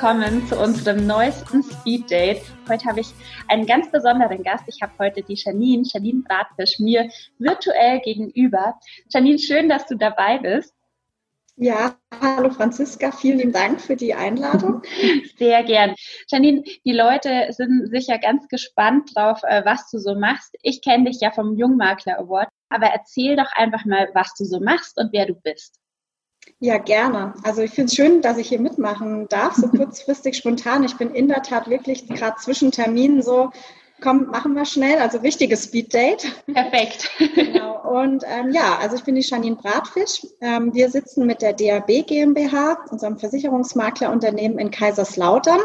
Willkommen zu unserem neuesten Speed Date. Heute habe ich einen ganz besonderen Gast. Ich habe heute die Janine, Janine Bratfisch, mir virtuell gegenüber. Janine, schön, dass du dabei bist. Ja, hallo Franziska, vielen lieben Dank für die Einladung. Sehr gern. Janine, die Leute sind sicher ganz gespannt drauf, äh, was du so machst. Ich kenne dich ja vom Jungmakler Award, aber erzähl doch einfach mal, was du so machst und wer du bist. Ja, gerne. Also ich finde es schön, dass ich hier mitmachen darf, so kurzfristig, spontan. Ich bin in der Tat wirklich gerade zwischen Terminen so, komm, machen wir schnell, also wichtiges Speed Date. Perfekt. genau. Und ähm, ja, also ich bin die Janine Bratfisch. Ähm, wir sitzen mit der DAB GmbH, unserem Versicherungsmaklerunternehmen in Kaiserslautern.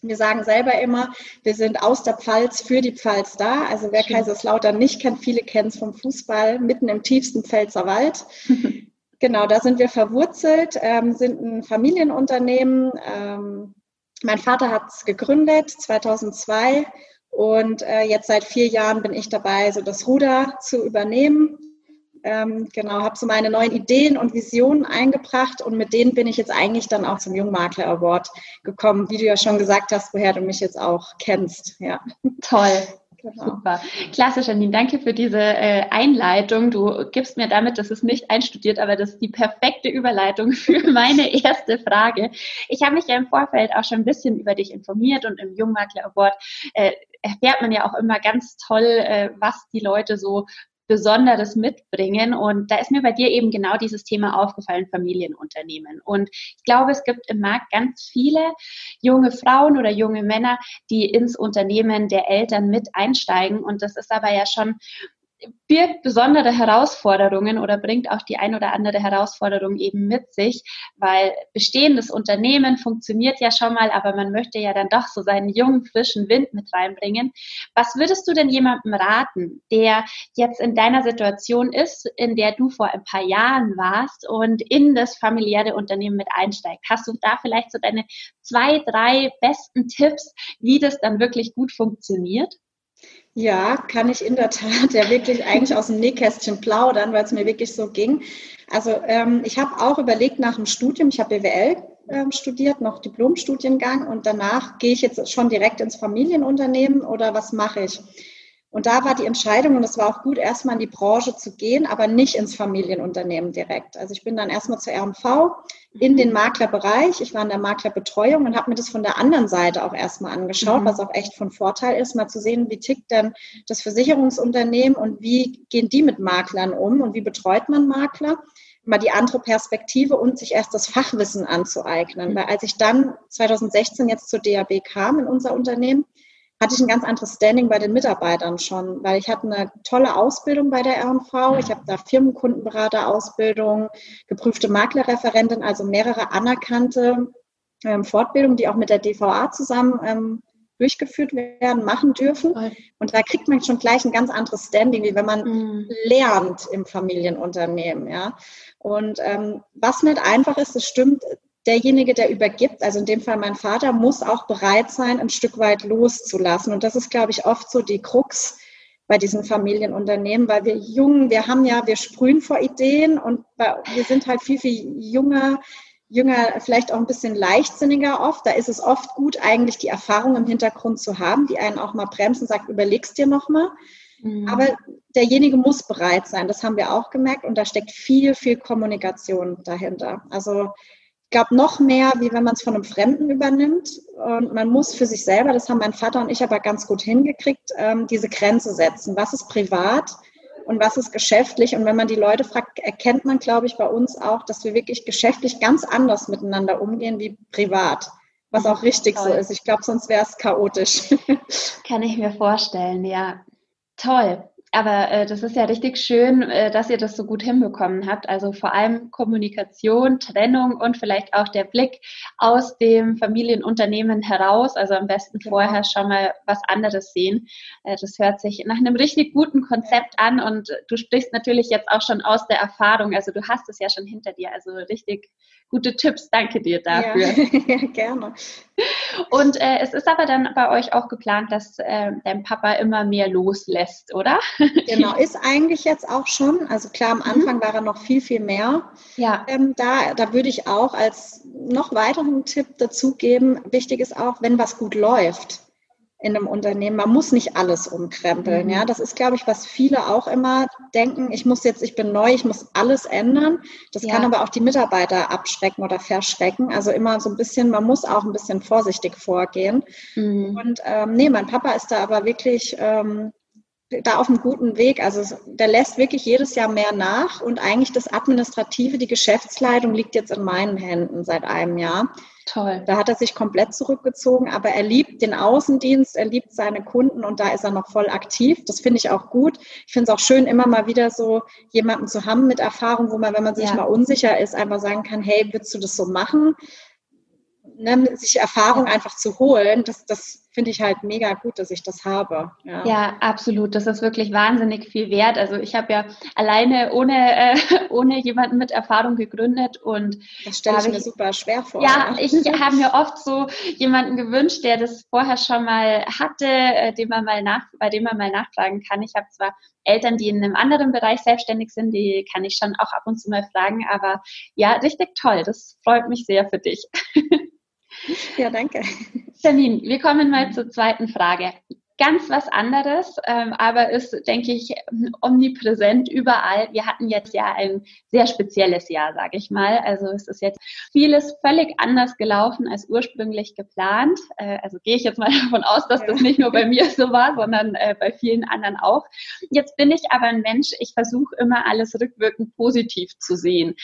Wir sagen selber immer, wir sind aus der Pfalz für die Pfalz da. Also wer. Kaiserslautern nicht kennt, viele kennen es vom Fußball, mitten im tiefsten Pfälzer Wald. Genau, da sind wir verwurzelt, ähm, sind ein Familienunternehmen. Ähm, mein Vater hat es gegründet 2002 und äh, jetzt seit vier Jahren bin ich dabei, so das Ruder zu übernehmen. Ähm, genau, habe so meine neuen Ideen und Visionen eingebracht und mit denen bin ich jetzt eigentlich dann auch zum Jungmakler Award gekommen, wie du ja schon gesagt hast, woher du mich jetzt auch kennst. Ja. Toll. Genau. Super. Klasse, Janine. Danke für diese äh, Einleitung. Du gibst mir damit, das ist nicht einstudiert, aber das ist die perfekte Überleitung für meine erste Frage. Ich habe mich ja im Vorfeld auch schon ein bisschen über dich informiert und im Jungmakler Award äh, erfährt man ja auch immer ganz toll, äh, was die Leute so Besonderes mitbringen. Und da ist mir bei dir eben genau dieses Thema aufgefallen, Familienunternehmen. Und ich glaube, es gibt im Markt ganz viele junge Frauen oder junge Männer, die ins Unternehmen der Eltern mit einsteigen. Und das ist aber ja schon birgt besondere Herausforderungen oder bringt auch die ein oder andere Herausforderung eben mit sich, weil bestehendes Unternehmen funktioniert ja schon mal, aber man möchte ja dann doch so seinen jungen, frischen Wind mit reinbringen. Was würdest du denn jemandem raten, der jetzt in deiner Situation ist, in der du vor ein paar Jahren warst und in das familiäre Unternehmen mit einsteigt? Hast du da vielleicht so deine zwei, drei besten Tipps, wie das dann wirklich gut funktioniert? Ja, kann ich in der Tat ja wirklich eigentlich aus dem Nähkästchen plaudern, weil es mir wirklich so ging. Also ähm, ich habe auch überlegt nach dem Studium, ich habe BWL ähm, studiert, noch Diplomstudiengang und danach gehe ich jetzt schon direkt ins Familienunternehmen oder was mache ich? Und da war die Entscheidung, und es war auch gut, erstmal in die Branche zu gehen, aber nicht ins Familienunternehmen direkt. Also ich bin dann erstmal zur RMV in den Maklerbereich. Ich war in der Maklerbetreuung und habe mir das von der anderen Seite auch erstmal angeschaut, mhm. was auch echt von Vorteil ist, mal zu sehen, wie tickt denn das Versicherungsunternehmen und wie gehen die mit Maklern um und wie betreut man Makler mal die andere Perspektive und sich erst das Fachwissen anzueignen. Mhm. Weil als ich dann 2016 jetzt zur DAB kam in unser Unternehmen, hatte ich ein ganz anderes Standing bei den Mitarbeitern schon, weil ich hatte eine tolle Ausbildung bei der RNV. Ich habe da Firmenkundenberaterausbildung, geprüfte Maklerreferentin, also mehrere anerkannte ähm, Fortbildungen, die auch mit der DVA zusammen ähm, durchgeführt werden, machen dürfen. Und da kriegt man schon gleich ein ganz anderes Standing, wie wenn man mhm. lernt im Familienunternehmen. Ja. Und ähm, was nicht einfach ist, das stimmt, derjenige, der übergibt, also in dem Fall mein Vater, muss auch bereit sein, ein Stück weit loszulassen. Und das ist, glaube ich, oft so die Krux bei diesen Familienunternehmen, weil wir jungen, wir haben ja, wir sprühen vor Ideen und wir sind halt viel, viel jünger, jünger, vielleicht auch ein bisschen leichtsinniger oft. Da ist es oft gut, eigentlich die Erfahrung im Hintergrund zu haben, die einen auch mal bremsen, sagt, überlegst dir nochmal. Mhm. Aber derjenige muss bereit sein. Das haben wir auch gemerkt. Und da steckt viel, viel Kommunikation dahinter. Also glaube, noch mehr, wie wenn man es von einem Fremden übernimmt. Und man muss für sich selber, das haben mein Vater und ich aber ganz gut hingekriegt, ähm, diese Grenze setzen. Was ist privat und was ist geschäftlich? Und wenn man die Leute fragt, erkennt man, glaube ich, bei uns auch, dass wir wirklich geschäftlich ganz anders miteinander umgehen wie privat. Was auch richtig Toll. so ist. Ich glaube, sonst wäre es chaotisch. Kann ich mir vorstellen, ja. Toll. Aber äh, das ist ja richtig schön, äh, dass ihr das so gut hinbekommen habt. Also vor allem Kommunikation, Trennung und vielleicht auch der Blick aus dem Familienunternehmen heraus. Also am besten genau. vorher schon mal was anderes sehen. Äh, das hört sich nach einem richtig guten Konzept an und du sprichst natürlich jetzt auch schon aus der Erfahrung. Also du hast es ja schon hinter dir. Also richtig gute Tipps. Danke dir dafür. Ja, gerne. Und äh, es ist aber dann bei euch auch geplant, dass äh, dein Papa immer mehr loslässt, oder? Genau, ist eigentlich jetzt auch schon. Also klar, am mhm. Anfang mhm. war er noch viel, viel mehr. Ja. Ähm, da, da würde ich auch als noch weiteren Tipp dazu geben, wichtig ist auch, wenn was gut läuft in einem Unternehmen. Man muss nicht alles umkrempeln. Mhm. Ja, das ist, glaube ich, was viele auch immer denken. Ich muss jetzt, ich bin neu, ich muss alles ändern. Das ja. kann aber auch die Mitarbeiter abschrecken oder verschrecken. Also immer so ein bisschen, man muss auch ein bisschen vorsichtig vorgehen. Mhm. Und ähm, nee, mein Papa ist da aber wirklich ähm, da auf einem guten Weg. Also der lässt wirklich jedes Jahr mehr nach und eigentlich das Administrative, die Geschäftsleitung liegt jetzt in meinen Händen seit einem Jahr. Toll. Da hat er sich komplett zurückgezogen, aber er liebt den Außendienst, er liebt seine Kunden und da ist er noch voll aktiv. Das finde ich auch gut. Ich finde es auch schön, immer mal wieder so jemanden zu haben mit Erfahrung, wo man, wenn man sich ja. mal unsicher ist, einfach sagen kann, hey, würdest du das so machen? Ne, sich Erfahrung einfach zu holen, das, das finde ich halt mega gut, dass ich das habe. Ja. ja. absolut. Das ist wirklich wahnsinnig viel wert. Also ich habe ja alleine ohne, äh, ohne jemanden mit Erfahrung gegründet und das stelle ich mir super schwer vor. Ja, ich habe mir oft so jemanden gewünscht, der das vorher schon mal hatte, äh, dem man mal nach, bei dem man mal nachfragen kann. Ich habe zwar Eltern, die in einem anderen Bereich selbstständig sind, die kann ich schon auch ab und zu mal fragen, aber ja, richtig toll. Das freut mich sehr für dich. Ja, danke. Janine, wir kommen mal zur zweiten Frage ganz was anderes, ähm, aber ist, denke ich, omnipräsent überall. Wir hatten jetzt ja ein sehr spezielles Jahr, sage ich mal. Also es ist jetzt vieles völlig anders gelaufen als ursprünglich geplant. Äh, also gehe ich jetzt mal davon aus, dass das nicht nur bei mir so war, sondern äh, bei vielen anderen auch. Jetzt bin ich aber ein Mensch, ich versuche immer alles rückwirkend positiv zu sehen.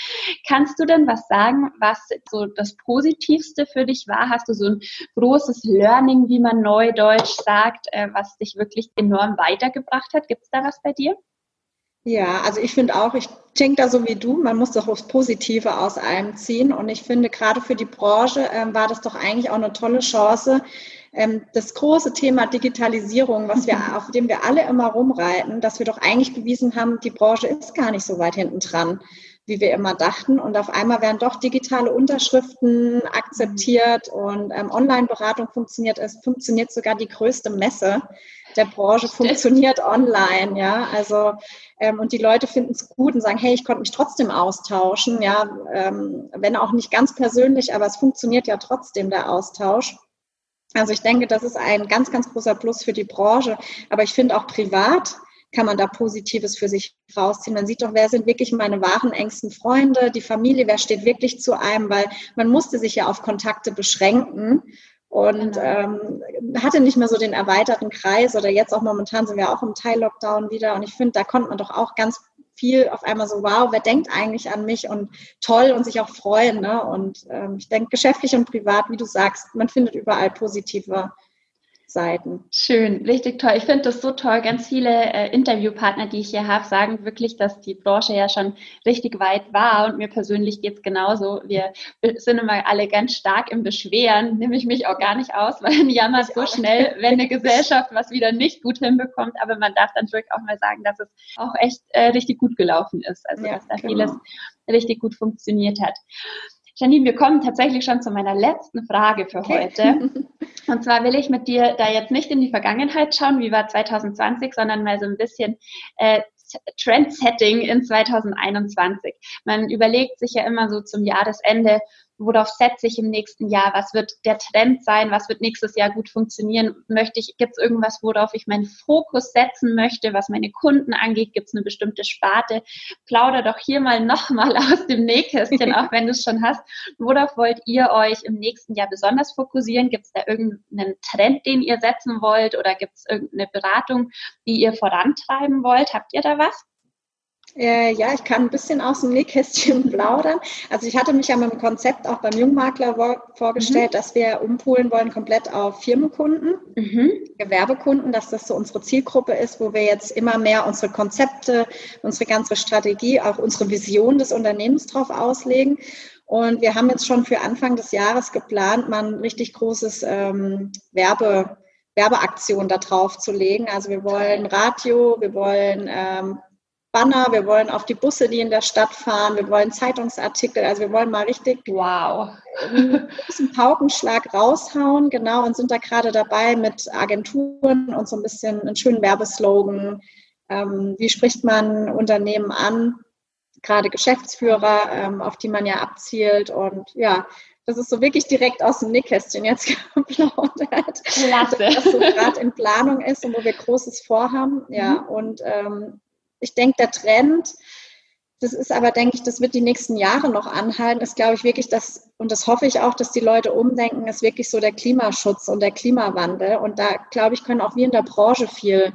Kannst du denn was sagen, was so das Positivste für dich war? Hast du so ein großes Learning, wie man neudeutsch sagt? Äh, was dich wirklich enorm weitergebracht hat? Gibt es da was bei dir? Ja, also ich finde auch, ich denke da so wie du, man muss doch das Positive aus einem ziehen. Und ich finde, gerade für die Branche ähm, war das doch eigentlich auch eine tolle Chance. Ähm, das große Thema Digitalisierung, was wir, mhm. auf dem wir alle immer rumreiten, dass wir doch eigentlich bewiesen haben, die Branche ist gar nicht so weit hinten dran wie wir immer dachten. Und auf einmal werden doch digitale Unterschriften akzeptiert und ähm, Online-Beratung funktioniert. Es funktioniert sogar die größte Messe der Branche funktioniert online, ja. Also ähm, und die Leute finden es gut und sagen, hey, ich konnte mich trotzdem austauschen, ja, ähm, wenn auch nicht ganz persönlich, aber es funktioniert ja trotzdem der Austausch. Also ich denke, das ist ein ganz, ganz großer Plus für die Branche. Aber ich finde auch privat kann man da Positives für sich rausziehen. Man sieht doch, wer sind wirklich meine wahren engsten Freunde, die Familie, wer steht wirklich zu einem, weil man musste sich ja auf Kontakte beschränken und genau. ähm, hatte nicht mehr so den erweiterten Kreis oder jetzt auch momentan sind wir auch im Teil-Lockdown wieder und ich finde, da konnte man doch auch ganz viel auf einmal so, wow, wer denkt eigentlich an mich und toll und sich auch freuen. Ne? Und ähm, ich denke, geschäftlich und privat, wie du sagst, man findet überall positive Seiten. Schön, richtig toll. Ich finde das so toll. Ganz viele äh, Interviewpartner, die ich hier habe, sagen wirklich, dass die Branche ja schon richtig weit war. Und mir persönlich geht es genauso. Wir sind immer alle ganz stark im Beschweren. Nehme ich mich auch gar nicht aus, weil man jammert so schnell, wenn eine Gesellschaft was wieder nicht gut hinbekommt. Aber man darf dann wirklich auch mal sagen, dass es auch echt äh, richtig gut gelaufen ist. Also ja, dass da genau. vieles richtig gut funktioniert hat. Janine, wir kommen tatsächlich schon zu meiner letzten Frage für okay. heute. Und zwar will ich mit dir da jetzt nicht in die Vergangenheit schauen, wie war 2020, sondern mal so ein bisschen äh, Trendsetting in 2021. Man überlegt sich ja immer so zum Jahresende, worauf setze ich im nächsten Jahr, was wird der Trend sein, was wird nächstes Jahr gut funktionieren, möchte ich, gibt es irgendwas, worauf ich meinen Fokus setzen möchte, was meine Kunden angeht, gibt es eine bestimmte Sparte, plauder doch hier mal nochmal aus dem Nähkästchen, auch wenn du es schon hast, worauf wollt ihr euch im nächsten Jahr besonders fokussieren, gibt es da irgendeinen Trend, den ihr setzen wollt oder gibt es irgendeine Beratung, die ihr vorantreiben wollt, habt ihr da was? Äh, ja, ich kann ein bisschen aus dem Nähkästchen plaudern. Also ich hatte mich ja mit dem Konzept auch beim Jungmakler vorgestellt, mhm. dass wir umpolen wollen komplett auf Firmenkunden, mhm. Gewerbekunden, dass das so unsere Zielgruppe ist, wo wir jetzt immer mehr unsere Konzepte, unsere ganze Strategie, auch unsere Vision des Unternehmens drauf auslegen. Und wir haben jetzt schon für Anfang des Jahres geplant, mal ein richtig großes ähm, Werbe Werbeaktion da drauf zu legen. Also wir wollen Radio, wir wollen ähm, Banner, wir wollen auf die Busse, die in der Stadt fahren, wir wollen Zeitungsartikel, also wir wollen mal richtig wow. einen großen Paukenschlag raushauen, genau, und sind da gerade dabei mit Agenturen und so ein bisschen einen schönen Werbeslogan ähm, wie spricht man Unternehmen an, gerade Geschäftsführer, ähm, auf die man ja abzielt. Und ja, das ist so wirklich direkt aus dem Nickkästchen jetzt geplaudert. Klasse. Was so gerade in Planung ist und wo wir Großes vorhaben. Ja, mhm. und ähm, ich denke, der Trend, das ist aber, denke ich, das wird die nächsten Jahre noch anhalten, ist, glaube ich, wirklich das, und das hoffe ich auch, dass die Leute umdenken, ist wirklich so der Klimaschutz und der Klimawandel. Und da, glaube ich, können auch wir in der Branche viel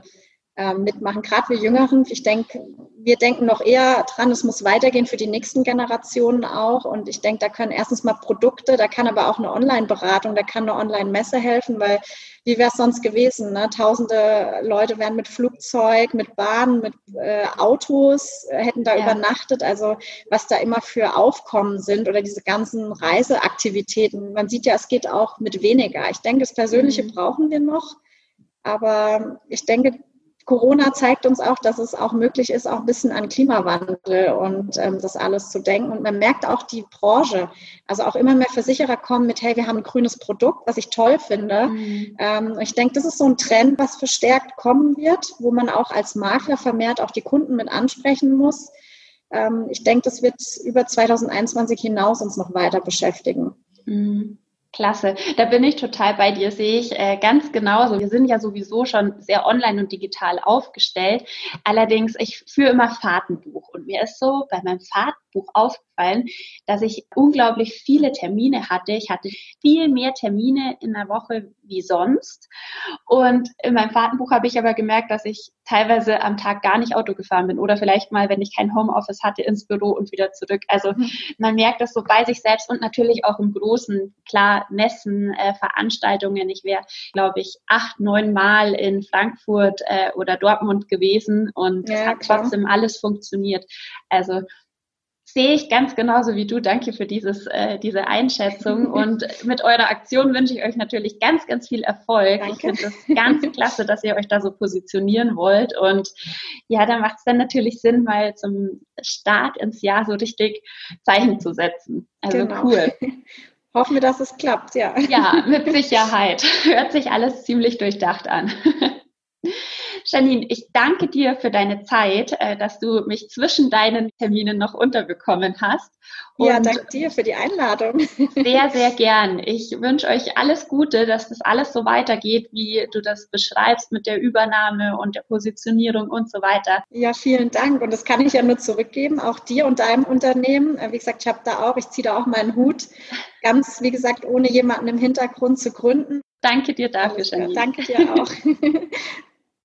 äh, mitmachen, gerade wir Jüngeren. Ich denke, wir denken noch eher dran, es muss weitergehen für die nächsten Generationen auch. Und ich denke, da können erstens mal Produkte, da kann aber auch eine Online-Beratung, da kann eine Online-Messe helfen, weil wie wäre es sonst gewesen? Ne? Tausende Leute wären mit Flugzeug, mit Bahn, mit äh, Autos, äh, hätten da ja. übernachtet. Also was da immer für Aufkommen sind oder diese ganzen Reiseaktivitäten. Man sieht ja, es geht auch mit weniger. Ich denke, das Persönliche mhm. brauchen wir noch. Aber ich denke, Corona zeigt uns auch, dass es auch möglich ist, auch ein bisschen an Klimawandel und ähm, das alles zu denken. Und man merkt auch die Branche, also auch immer mehr Versicherer kommen mit, hey, wir haben ein grünes Produkt, was ich toll finde. Mhm. Ähm, ich denke, das ist so ein Trend, was verstärkt kommen wird, wo man auch als Makler vermehrt auch die Kunden mit ansprechen muss. Ähm, ich denke, das wird über 2021 hinaus uns noch weiter beschäftigen. Mhm. Klasse, da bin ich total bei dir, sehe ich äh, ganz genauso. Wir sind ja sowieso schon sehr online und digital aufgestellt. Allerdings, ich führe immer Fahrtenbuch und mir ist so bei meinem Fahrtenbuch aufgefallen, dass ich unglaublich viele Termine hatte. Ich hatte viel mehr Termine in der Woche wie sonst. Und in meinem Fahrtenbuch habe ich aber gemerkt, dass ich teilweise am Tag gar nicht Auto gefahren bin oder vielleicht mal, wenn ich kein Homeoffice hatte, ins Büro und wieder zurück. Also mhm. man merkt das so bei sich selbst und natürlich auch im Großen. Klar, Messen, äh, Veranstaltungen. Ich wäre, glaube ich, acht, neun Mal in Frankfurt äh, oder Dortmund gewesen und ja, es hat klar. trotzdem alles funktioniert. Also sehe ich ganz genauso wie du. Danke für dieses, äh, diese Einschätzung. Und mit eurer Aktion wünsche ich euch natürlich ganz, ganz viel Erfolg. Danke. Ich finde es ganz klasse, dass ihr euch da so positionieren wollt. Und ja, da macht es dann natürlich Sinn, mal zum Start ins Jahr so richtig Zeichen zu setzen. Also genau. cool. Hoffen wir, dass es klappt, ja. Ja, mit Sicherheit. Hört sich alles ziemlich durchdacht an. Janine, ich danke dir für deine Zeit, äh, dass du mich zwischen deinen Terminen noch unterbekommen hast. Und ja, danke dir für die Einladung. Sehr, sehr gern. Ich wünsche euch alles Gute, dass das alles so weitergeht, wie du das beschreibst mit der Übernahme und der Positionierung und so weiter. Ja, vielen Dank. Und das kann ich ja nur zurückgeben, auch dir und deinem Unternehmen. Äh, wie gesagt, ich habe da auch, ich ziehe da auch meinen Hut. Ganz, wie gesagt, ohne jemanden im Hintergrund zu gründen. Danke dir dafür, Janine. Danke dir auch.